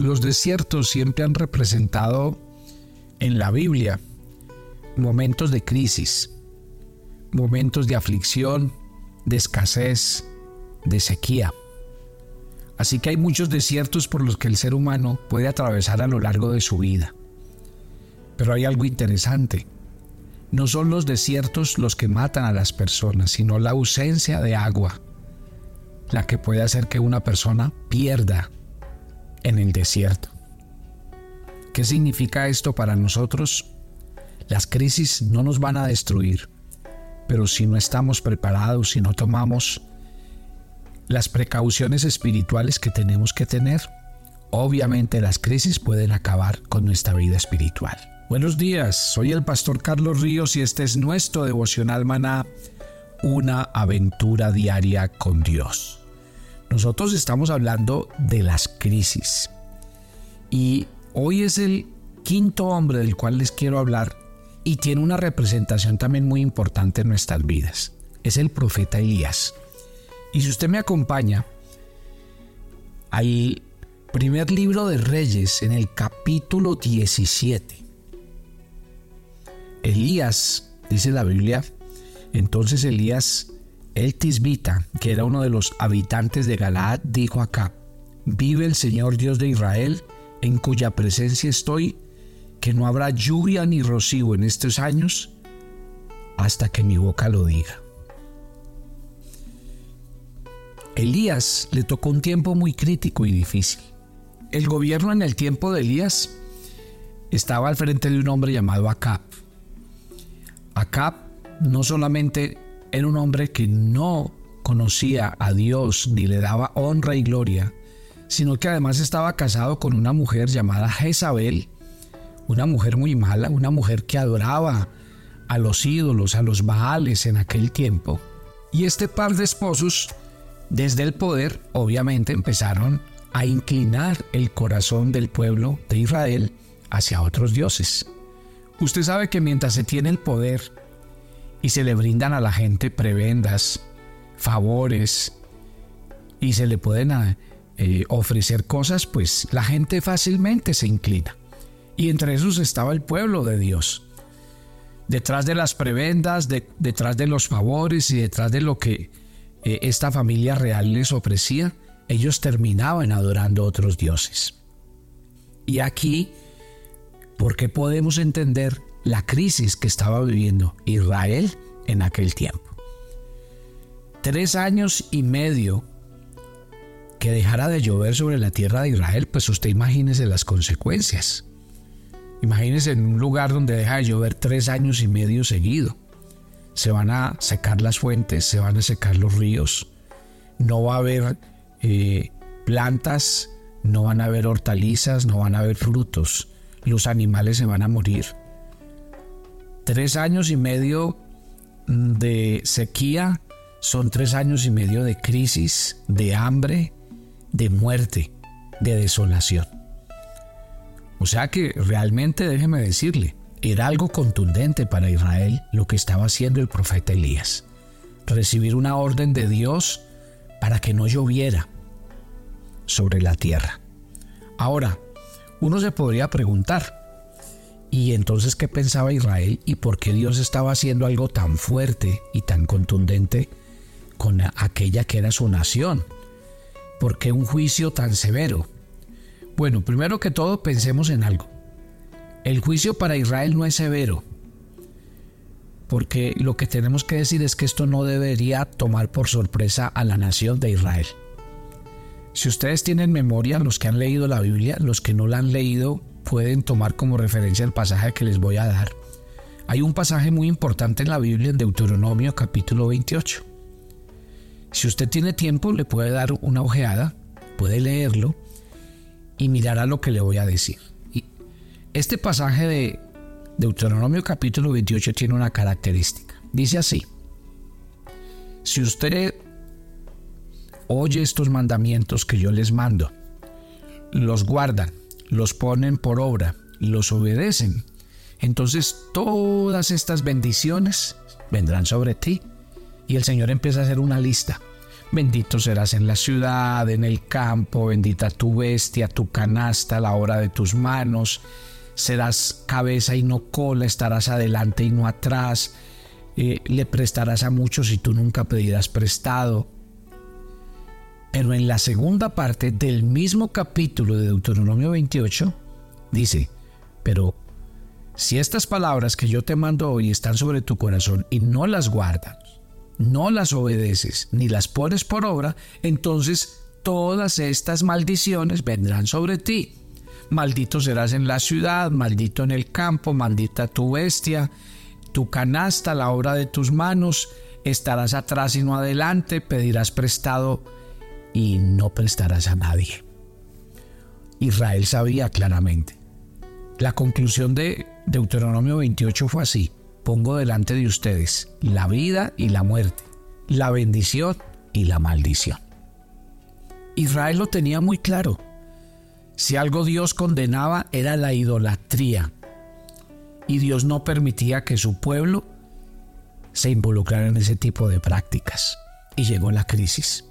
Los desiertos siempre han representado en la Biblia momentos de crisis, momentos de aflicción, de escasez, de sequía. Así que hay muchos desiertos por los que el ser humano puede atravesar a lo largo de su vida. Pero hay algo interesante. No son los desiertos los que matan a las personas, sino la ausencia de agua, la que puede hacer que una persona pierda en el desierto. ¿Qué significa esto para nosotros? Las crisis no nos van a destruir, pero si no estamos preparados, si no tomamos las precauciones espirituales que tenemos que tener, obviamente las crisis pueden acabar con nuestra vida espiritual. Buenos días, soy el pastor Carlos Ríos y este es nuestro devocional maná, una aventura diaria con Dios. Nosotros estamos hablando de las crisis. Y hoy es el quinto hombre del cual les quiero hablar y tiene una representación también muy importante en nuestras vidas. Es el profeta Elías. Y si usted me acompaña al primer libro de Reyes en el capítulo 17. Elías, dice la Biblia, entonces Elías el Tisbita, que era uno de los habitantes de Galaad, dijo acá, vive el Señor Dios de Israel, en cuya presencia estoy, que no habrá lluvia ni rocío en estos años, hasta que mi boca lo diga. Elías le tocó un tiempo muy crítico y difícil. El gobierno en el tiempo de Elías estaba al frente de un hombre llamado Acab. Acab no solamente era un hombre que no conocía a Dios ni le daba honra y gloria, sino que además estaba casado con una mujer llamada Jezabel, una mujer muy mala, una mujer que adoraba a los ídolos, a los baales en aquel tiempo. Y este par de esposos, desde el poder, obviamente empezaron a inclinar el corazón del pueblo de Israel hacia otros dioses. Usted sabe que mientras se tiene el poder y se le brindan a la gente prebendas, favores y se le pueden eh, ofrecer cosas, pues la gente fácilmente se inclina. Y entre esos estaba el pueblo de Dios. Detrás de las prebendas, detrás de los favores y detrás de lo que eh, esta familia real les ofrecía, ellos terminaban adorando otros dioses. Y aquí, ¿por qué podemos entender la crisis que estaba viviendo Israel en aquel tiempo. Tres años y medio que dejara de llover sobre la tierra de Israel, pues usted imagínese las consecuencias. Imagínese en un lugar donde deja de llover tres años y medio seguido. Se van a secar las fuentes, se van a secar los ríos, no va a haber eh, plantas, no van a haber hortalizas, no van a haber frutos, los animales se van a morir tres años y medio de sequía son tres años y medio de crisis, de hambre, de muerte, de desolación. O sea que realmente déjeme decirle, era algo contundente para Israel lo que estaba haciendo el profeta Elías. Recibir una orden de Dios para que no lloviera sobre la tierra. Ahora, uno se podría preguntar, y entonces, ¿qué pensaba Israel y por qué Dios estaba haciendo algo tan fuerte y tan contundente con aquella que era su nación? ¿Por qué un juicio tan severo? Bueno, primero que todo pensemos en algo. El juicio para Israel no es severo, porque lo que tenemos que decir es que esto no debería tomar por sorpresa a la nación de Israel. Si ustedes tienen memoria, los que han leído la Biblia, los que no la han leído, pueden tomar como referencia el pasaje que les voy a dar. Hay un pasaje muy importante en la Biblia, en Deuteronomio capítulo 28. Si usted tiene tiempo, le puede dar una ojeada, puede leerlo y mirará lo que le voy a decir. este pasaje de Deuteronomio capítulo 28 tiene una característica. Dice así, si usted oye estos mandamientos que yo les mando, los guardan los ponen por obra, los obedecen, entonces todas estas bendiciones vendrán sobre ti. Y el Señor empieza a hacer una lista. Bendito serás en la ciudad, en el campo, bendita tu bestia, tu canasta, la obra de tus manos. Serás cabeza y no cola, estarás adelante y no atrás. Eh, le prestarás a muchos y tú nunca pedirás prestado. Pero en la segunda parte del mismo capítulo de Deuteronomio 28, dice, pero si estas palabras que yo te mando hoy están sobre tu corazón y no las guardas, no las obedeces ni las pones por obra, entonces todas estas maldiciones vendrán sobre ti. Maldito serás en la ciudad, maldito en el campo, maldita tu bestia, tu canasta, la obra de tus manos, estarás atrás y no adelante, pedirás prestado y no prestarás a nadie. Israel sabía claramente. La conclusión de Deuteronomio 28 fue así pongo delante de ustedes la vida y la muerte, la bendición y la maldición. Israel lo tenía muy claro. Si algo Dios condenaba era la idolatría. Y Dios no permitía que su pueblo se involucrara en ese tipo de prácticas. Y llegó la crisis.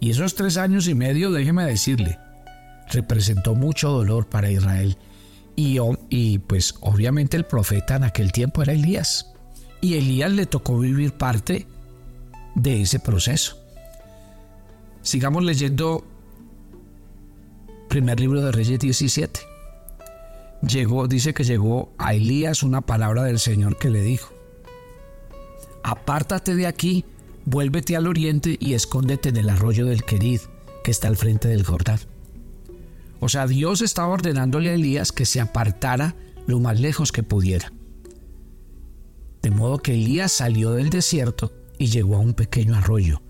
Y esos tres años y medio, déjeme decirle, representó mucho dolor para Israel y, pues obviamente el profeta en aquel tiempo era Elías. Y Elías le tocó vivir parte de ese proceso. Sigamos leyendo primer libro de Reyes 17. Llegó, dice que llegó a Elías una palabra del Señor que le dijo, apártate de aquí, vuélvete al oriente y escóndete en el arroyo del Querid, que está al frente del Jordán. O sea, Dios estaba ordenándole a Elías que se apartara lo más lejos que pudiera. De modo que Elías salió del desierto y llegó a un pequeño arroyo.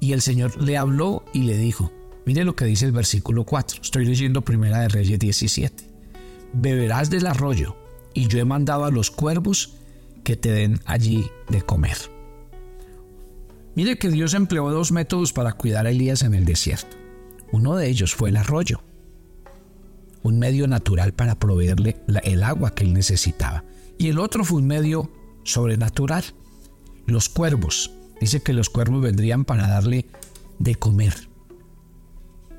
Y el Señor le habló y le dijo, mire lo que dice el versículo 4, estoy leyendo Primera de Reyes 17, beberás del arroyo y yo he mandado a los cuervos que te den allí de comer. Mire que Dios empleó dos métodos para cuidar a Elías en el desierto. Uno de ellos fue el arroyo un medio natural para proveerle el agua que él necesitaba. Y el otro fue un medio sobrenatural. Los cuervos. Dice que los cuervos vendrían para darle de comer.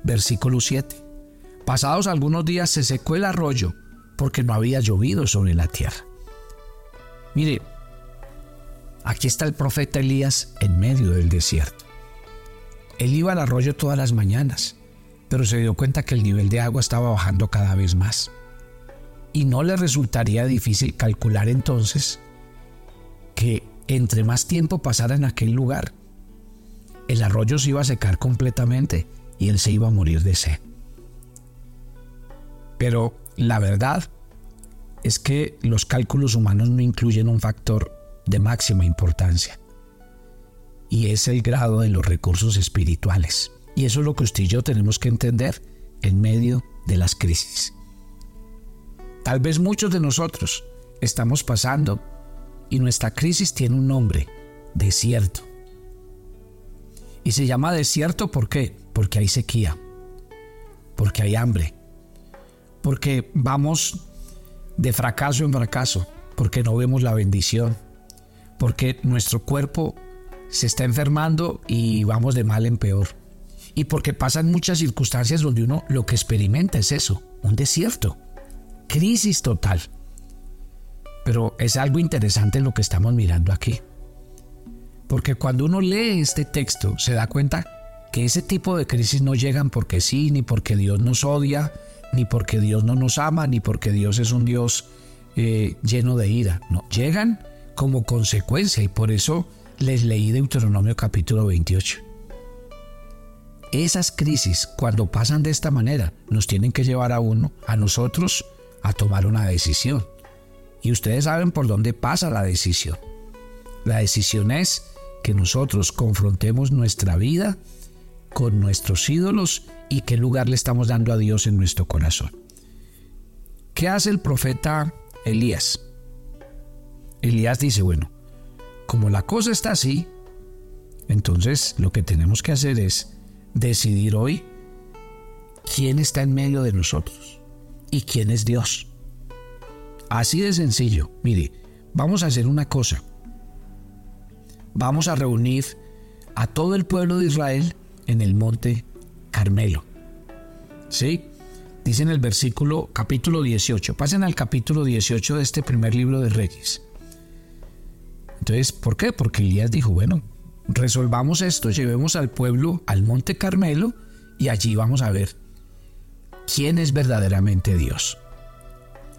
Versículo 7. Pasados algunos días se secó el arroyo porque no había llovido sobre la tierra. Mire, aquí está el profeta Elías en medio del desierto. Él iba al arroyo todas las mañanas pero se dio cuenta que el nivel de agua estaba bajando cada vez más. Y no le resultaría difícil calcular entonces que entre más tiempo pasara en aquel lugar, el arroyo se iba a secar completamente y él se iba a morir de sed. Pero la verdad es que los cálculos humanos no incluyen un factor de máxima importancia y es el grado de los recursos espirituales. Y eso es lo que usted y yo tenemos que entender en medio de las crisis. Tal vez muchos de nosotros estamos pasando y nuestra crisis tiene un nombre, desierto. Y se llama desierto ¿por qué? Porque hay sequía, porque hay hambre, porque vamos de fracaso en fracaso, porque no vemos la bendición, porque nuestro cuerpo se está enfermando y vamos de mal en peor y porque pasan muchas circunstancias donde uno lo que experimenta es eso, un desierto, crisis total. Pero es algo interesante lo que estamos mirando aquí. Porque cuando uno lee este texto se da cuenta que ese tipo de crisis no llegan porque sí, ni porque Dios nos odia, ni porque Dios no nos ama, ni porque Dios es un Dios eh, lleno de ira. No, llegan como consecuencia y por eso les leí Deuteronomio capítulo 28. Esas crisis, cuando pasan de esta manera, nos tienen que llevar a uno, a nosotros, a tomar una decisión. Y ustedes saben por dónde pasa la decisión. La decisión es que nosotros confrontemos nuestra vida con nuestros ídolos y qué lugar le estamos dando a Dios en nuestro corazón. ¿Qué hace el profeta Elías? Elías dice, bueno, como la cosa está así, entonces lo que tenemos que hacer es decidir hoy quién está en medio de nosotros y quién es Dios. Así de sencillo. Mire, vamos a hacer una cosa. Vamos a reunir a todo el pueblo de Israel en el monte Carmelo. ¿Sí? Dice en el versículo capítulo 18. Pasen al capítulo 18 de este primer libro de Reyes. Entonces, ¿por qué? Porque Elías dijo, bueno, resolvamos esto, llevemos al pueblo al monte Carmelo y allí vamos a ver quién es verdaderamente Dios.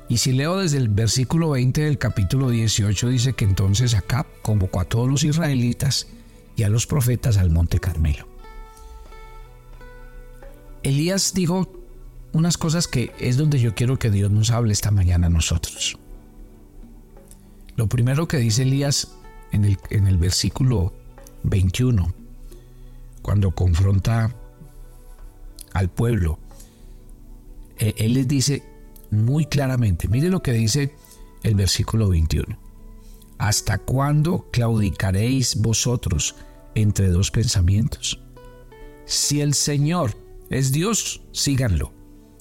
Y si leo desde el versículo 20 del capítulo 18, dice que entonces Acab convocó a todos los israelitas y a los profetas al monte Carmelo. Elías dijo unas cosas que es donde yo quiero que Dios nos hable esta mañana a nosotros. Lo primero que dice Elías en el, en el versículo 21, cuando confronta al pueblo, e, él les dice muy claramente, mire lo que dice el versículo 21. ¿Hasta cuándo claudicaréis vosotros entre dos pensamientos? Si el Señor es Dios, síganlo.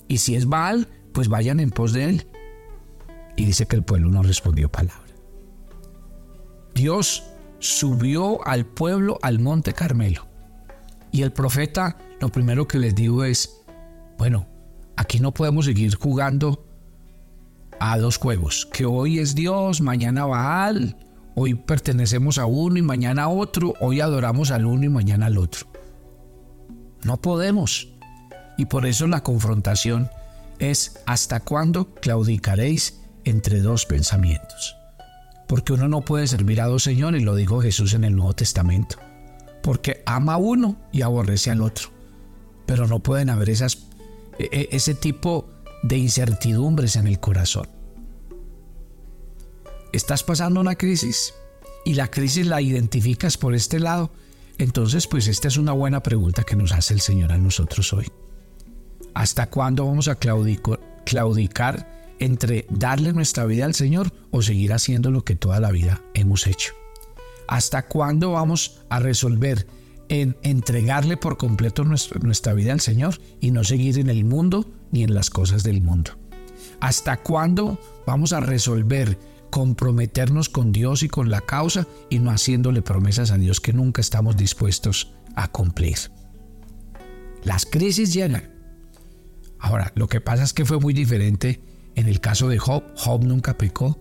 Y si es Baal, pues vayan en pos de él. Y dice que el pueblo no respondió palabra. Dios subió al pueblo al monte Carmelo. Y el profeta lo primero que les dijo es, bueno, aquí no podemos seguir jugando a dos juegos, que hoy es Dios, mañana Baal, hoy pertenecemos a uno y mañana a otro, hoy adoramos al uno y mañana al otro. No podemos. Y por eso la confrontación es ¿hasta cuándo claudicaréis entre dos pensamientos? Porque uno no puede servir a dos señores, lo dijo Jesús en el Nuevo Testamento. Porque ama a uno y aborrece al otro. Pero no pueden haber esas, e, e, ese tipo de incertidumbres en el corazón. Estás pasando una crisis y la crisis la identificas por este lado. Entonces, pues esta es una buena pregunta que nos hace el Señor a nosotros hoy. ¿Hasta cuándo vamos a claudicar entre darle nuestra vida al Señor o seguir haciendo lo que toda la vida hemos hecho? ¿Hasta cuándo vamos a resolver en entregarle por completo nuestra vida al Señor y no seguir en el mundo ni en las cosas del mundo? ¿Hasta cuándo vamos a resolver comprometernos con Dios y con la causa y no haciéndole promesas a Dios que nunca estamos dispuestos a cumplir? Las crisis llegan, Ahora, lo que pasa es que fue muy diferente en el caso de Job. Job nunca pecó.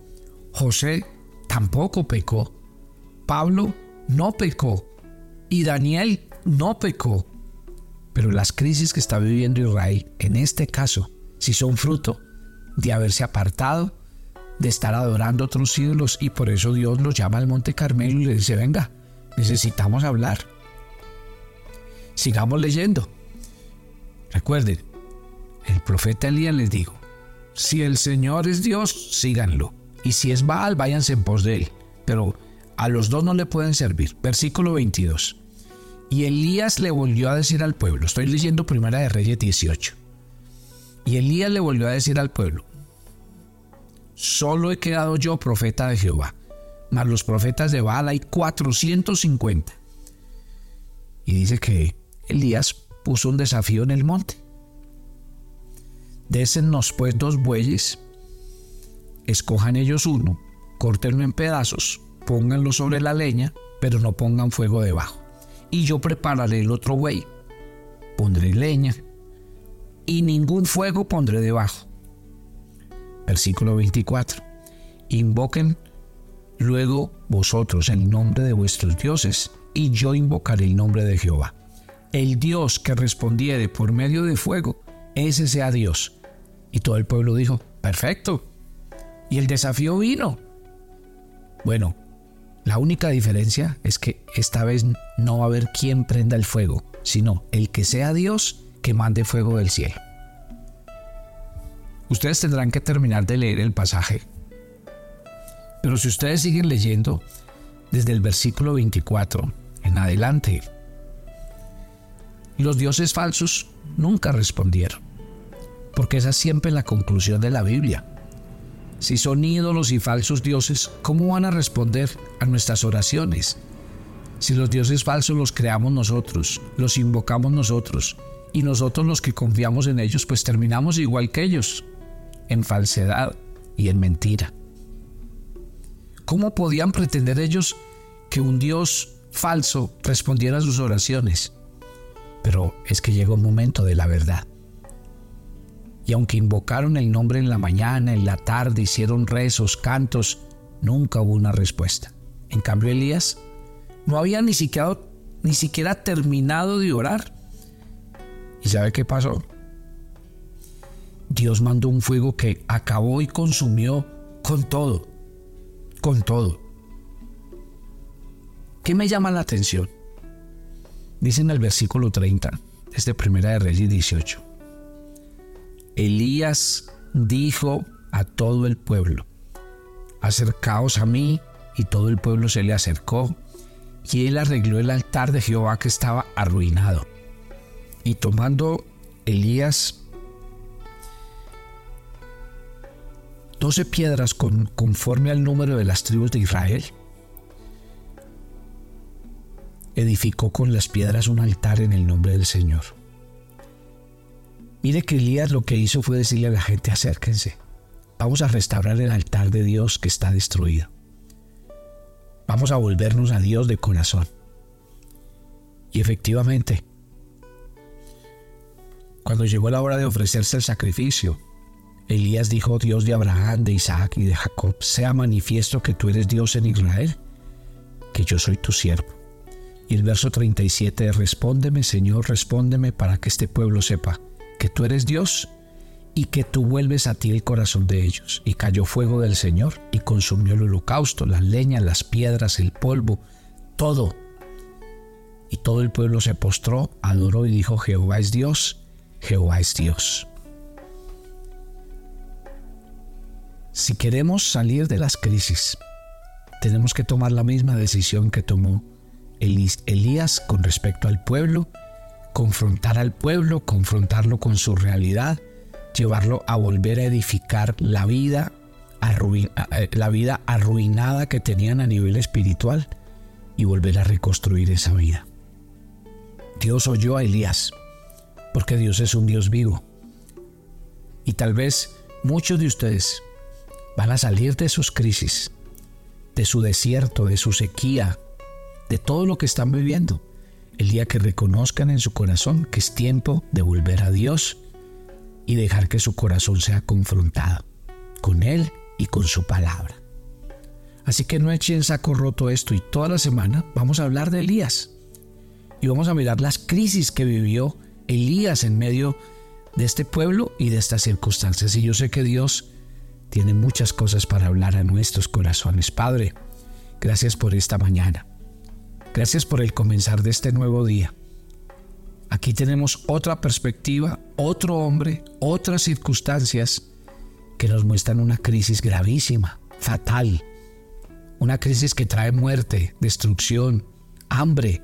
José tampoco pecó. Pablo no pecó. Y Daniel no pecó. Pero las crisis que está viviendo Israel, en este caso, si son fruto de haberse apartado, de estar adorando otros ídolos, y por eso Dios los llama al Monte Carmelo y le dice, venga, necesitamos hablar. Sigamos leyendo. Recuerden, el profeta Elías les dijo, si el Señor es Dios, síganlo, y si es Baal, váyanse en pos de él, pero a los dos no le pueden servir. Versículo 22. Y Elías le volvió a decir al pueblo, estoy leyendo Primera de Reyes 18, y Elías le volvió a decir al pueblo, solo he quedado yo profeta de Jehová, mas los profetas de Baal hay 450. Y dice que Elías puso un desafío en el monte. Désennos pues dos bueyes, escojan ellos uno, córtenlo en pedazos, pónganlo sobre la leña, pero no pongan fuego debajo. Y yo prepararé el otro buey, pondré leña, y ningún fuego pondré debajo. Versículo 24. Invoquen luego vosotros el nombre de vuestros dioses, y yo invocaré el nombre de Jehová. El Dios que respondiere por medio de fuego, ese sea Dios. Y todo el pueblo dijo, perfecto. Y el desafío vino. Bueno, la única diferencia es que esta vez no va a haber quien prenda el fuego, sino el que sea Dios que mande fuego del cielo. Ustedes tendrán que terminar de leer el pasaje. Pero si ustedes siguen leyendo desde el versículo 24 en adelante, los dioses falsos nunca respondieron porque esa es siempre la conclusión de la Biblia. Si son ídolos y falsos dioses, ¿cómo van a responder a nuestras oraciones? Si los dioses falsos los creamos nosotros, los invocamos nosotros, y nosotros los que confiamos en ellos, pues terminamos igual que ellos, en falsedad y en mentira. ¿Cómo podían pretender ellos que un Dios falso respondiera a sus oraciones. Pero es que llegó un momento de la verdad. Y aunque invocaron el nombre en la mañana, en la tarde, hicieron rezos, cantos, nunca hubo una respuesta. En cambio, Elías no había ni siquiera, ni siquiera terminado de orar. ¿Y sabe qué pasó? Dios mandó un fuego que acabó y consumió con todo, con todo. ¿Qué me llama la atención? Dice en el versículo 30, desde Primera de Reyes 18. Elías dijo a todo el pueblo, acercaos a mí, y todo el pueblo se le acercó, y él arregló el altar de Jehová que estaba arruinado. Y tomando Elías doce piedras con, conforme al número de las tribus de Israel, edificó con las piedras un altar en el nombre del Señor. Mire que Elías lo que hizo fue decirle a la gente, acérquense, vamos a restaurar el altar de Dios que está destruido. Vamos a volvernos a Dios de corazón. Y efectivamente, cuando llegó la hora de ofrecerse el sacrificio, Elías dijo, Dios de Abraham, de Isaac y de Jacob, sea manifiesto que tú eres Dios en Israel, que yo soy tu siervo. Y el verso 37, respóndeme Señor, respóndeme para que este pueblo sepa que tú eres Dios y que tú vuelves a ti el corazón de ellos. Y cayó fuego del Señor y consumió el holocausto, la leña, las piedras, el polvo, todo. Y todo el pueblo se postró, adoró y dijo, Jehová es Dios, Jehová es Dios. Si queremos salir de las crisis, tenemos que tomar la misma decisión que tomó Elías con respecto al pueblo, confrontar al pueblo, confrontarlo con su realidad, llevarlo a volver a edificar la vida, eh, la vida arruinada que tenían a nivel espiritual y volver a reconstruir esa vida. Dios oyó a Elías, porque Dios es un Dios vivo. Y tal vez muchos de ustedes van a salir de sus crisis, de su desierto, de su sequía, de todo lo que están viviendo, el día que reconozcan en su corazón que es tiempo de volver a Dios y dejar que su corazón sea confrontado con Él y con su palabra. Así que no echen saco roto esto y toda la semana vamos a hablar de Elías y vamos a mirar las crisis que vivió Elías en medio de este pueblo y de estas circunstancias. Y yo sé que Dios tiene muchas cosas para hablar a nuestros corazones. Padre, gracias por esta mañana. Gracias por el comenzar de este nuevo día. Aquí tenemos otra perspectiva, otro hombre, otras circunstancias que nos muestran una crisis gravísima, fatal. Una crisis que trae muerte, destrucción, hambre.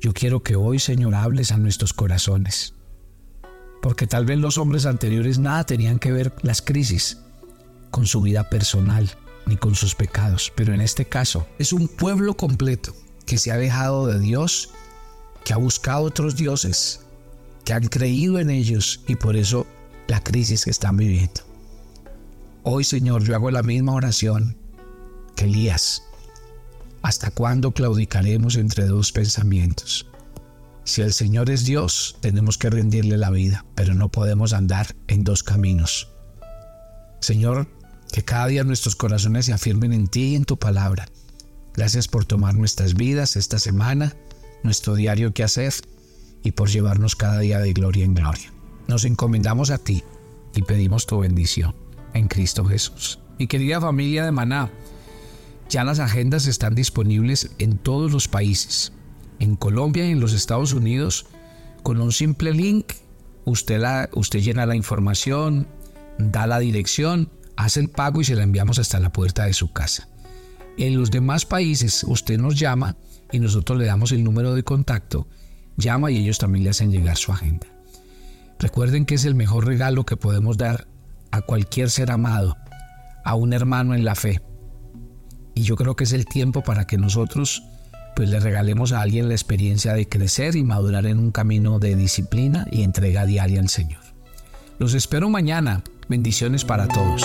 Yo quiero que hoy, Señor, hables a nuestros corazones porque tal vez los hombres anteriores nada tenían que ver las crisis con su vida personal ni con sus pecados, pero en este caso es un pueblo completo que se ha dejado de Dios, que ha buscado otros dioses, que han creído en ellos y por eso la crisis que están viviendo. Hoy, Señor, yo hago la misma oración que Elías. ¿Hasta cuándo claudicaremos entre dos pensamientos? Si el Señor es Dios, tenemos que rendirle la vida, pero no podemos andar en dos caminos. Señor, que cada día nuestros corazones se afirmen en ti y en tu palabra. Gracias por tomar nuestras vidas esta semana, nuestro diario que hacer y por llevarnos cada día de gloria en gloria. Nos encomendamos a ti y pedimos tu bendición en Cristo Jesús. Mi querida familia de Maná, ya las agendas están disponibles en todos los países en Colombia y en los Estados Unidos, con un simple link, usted, la, usted llena la información, da la dirección, hace el pago y se la enviamos hasta la puerta de su casa. En los demás países usted nos llama y nosotros le damos el número de contacto, llama y ellos también le hacen llegar su agenda. Recuerden que es el mejor regalo que podemos dar a cualquier ser amado, a un hermano en la fe. Y yo creo que es el tiempo para que nosotros pues le regalemos a alguien la experiencia de crecer y madurar en un camino de disciplina y entrega diaria al Señor. Los espero mañana. Bendiciones para todos.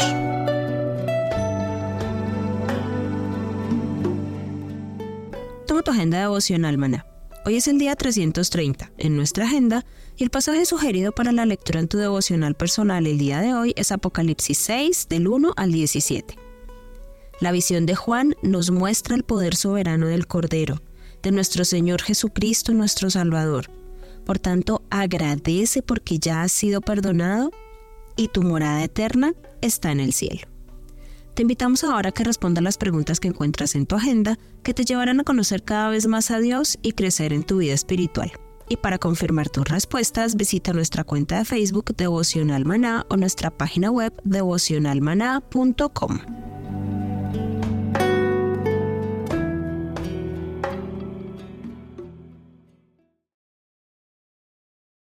Tomo tu agenda devocional, maná. Hoy es el día 330 en nuestra agenda y el pasaje sugerido para la lectura en tu devocional personal el día de hoy es Apocalipsis 6 del 1 al 17. La visión de Juan nos muestra el poder soberano del Cordero, de nuestro Señor Jesucristo nuestro Salvador. Por tanto, agradece porque ya has sido perdonado y tu morada eterna está en el cielo. Te invitamos ahora a que respondas las preguntas que encuentras en tu agenda que te llevarán a conocer cada vez más a Dios y crecer en tu vida espiritual. Y para confirmar tus respuestas, visita nuestra cuenta de Facebook Devocional Maná o nuestra página web devocionalmaná.com.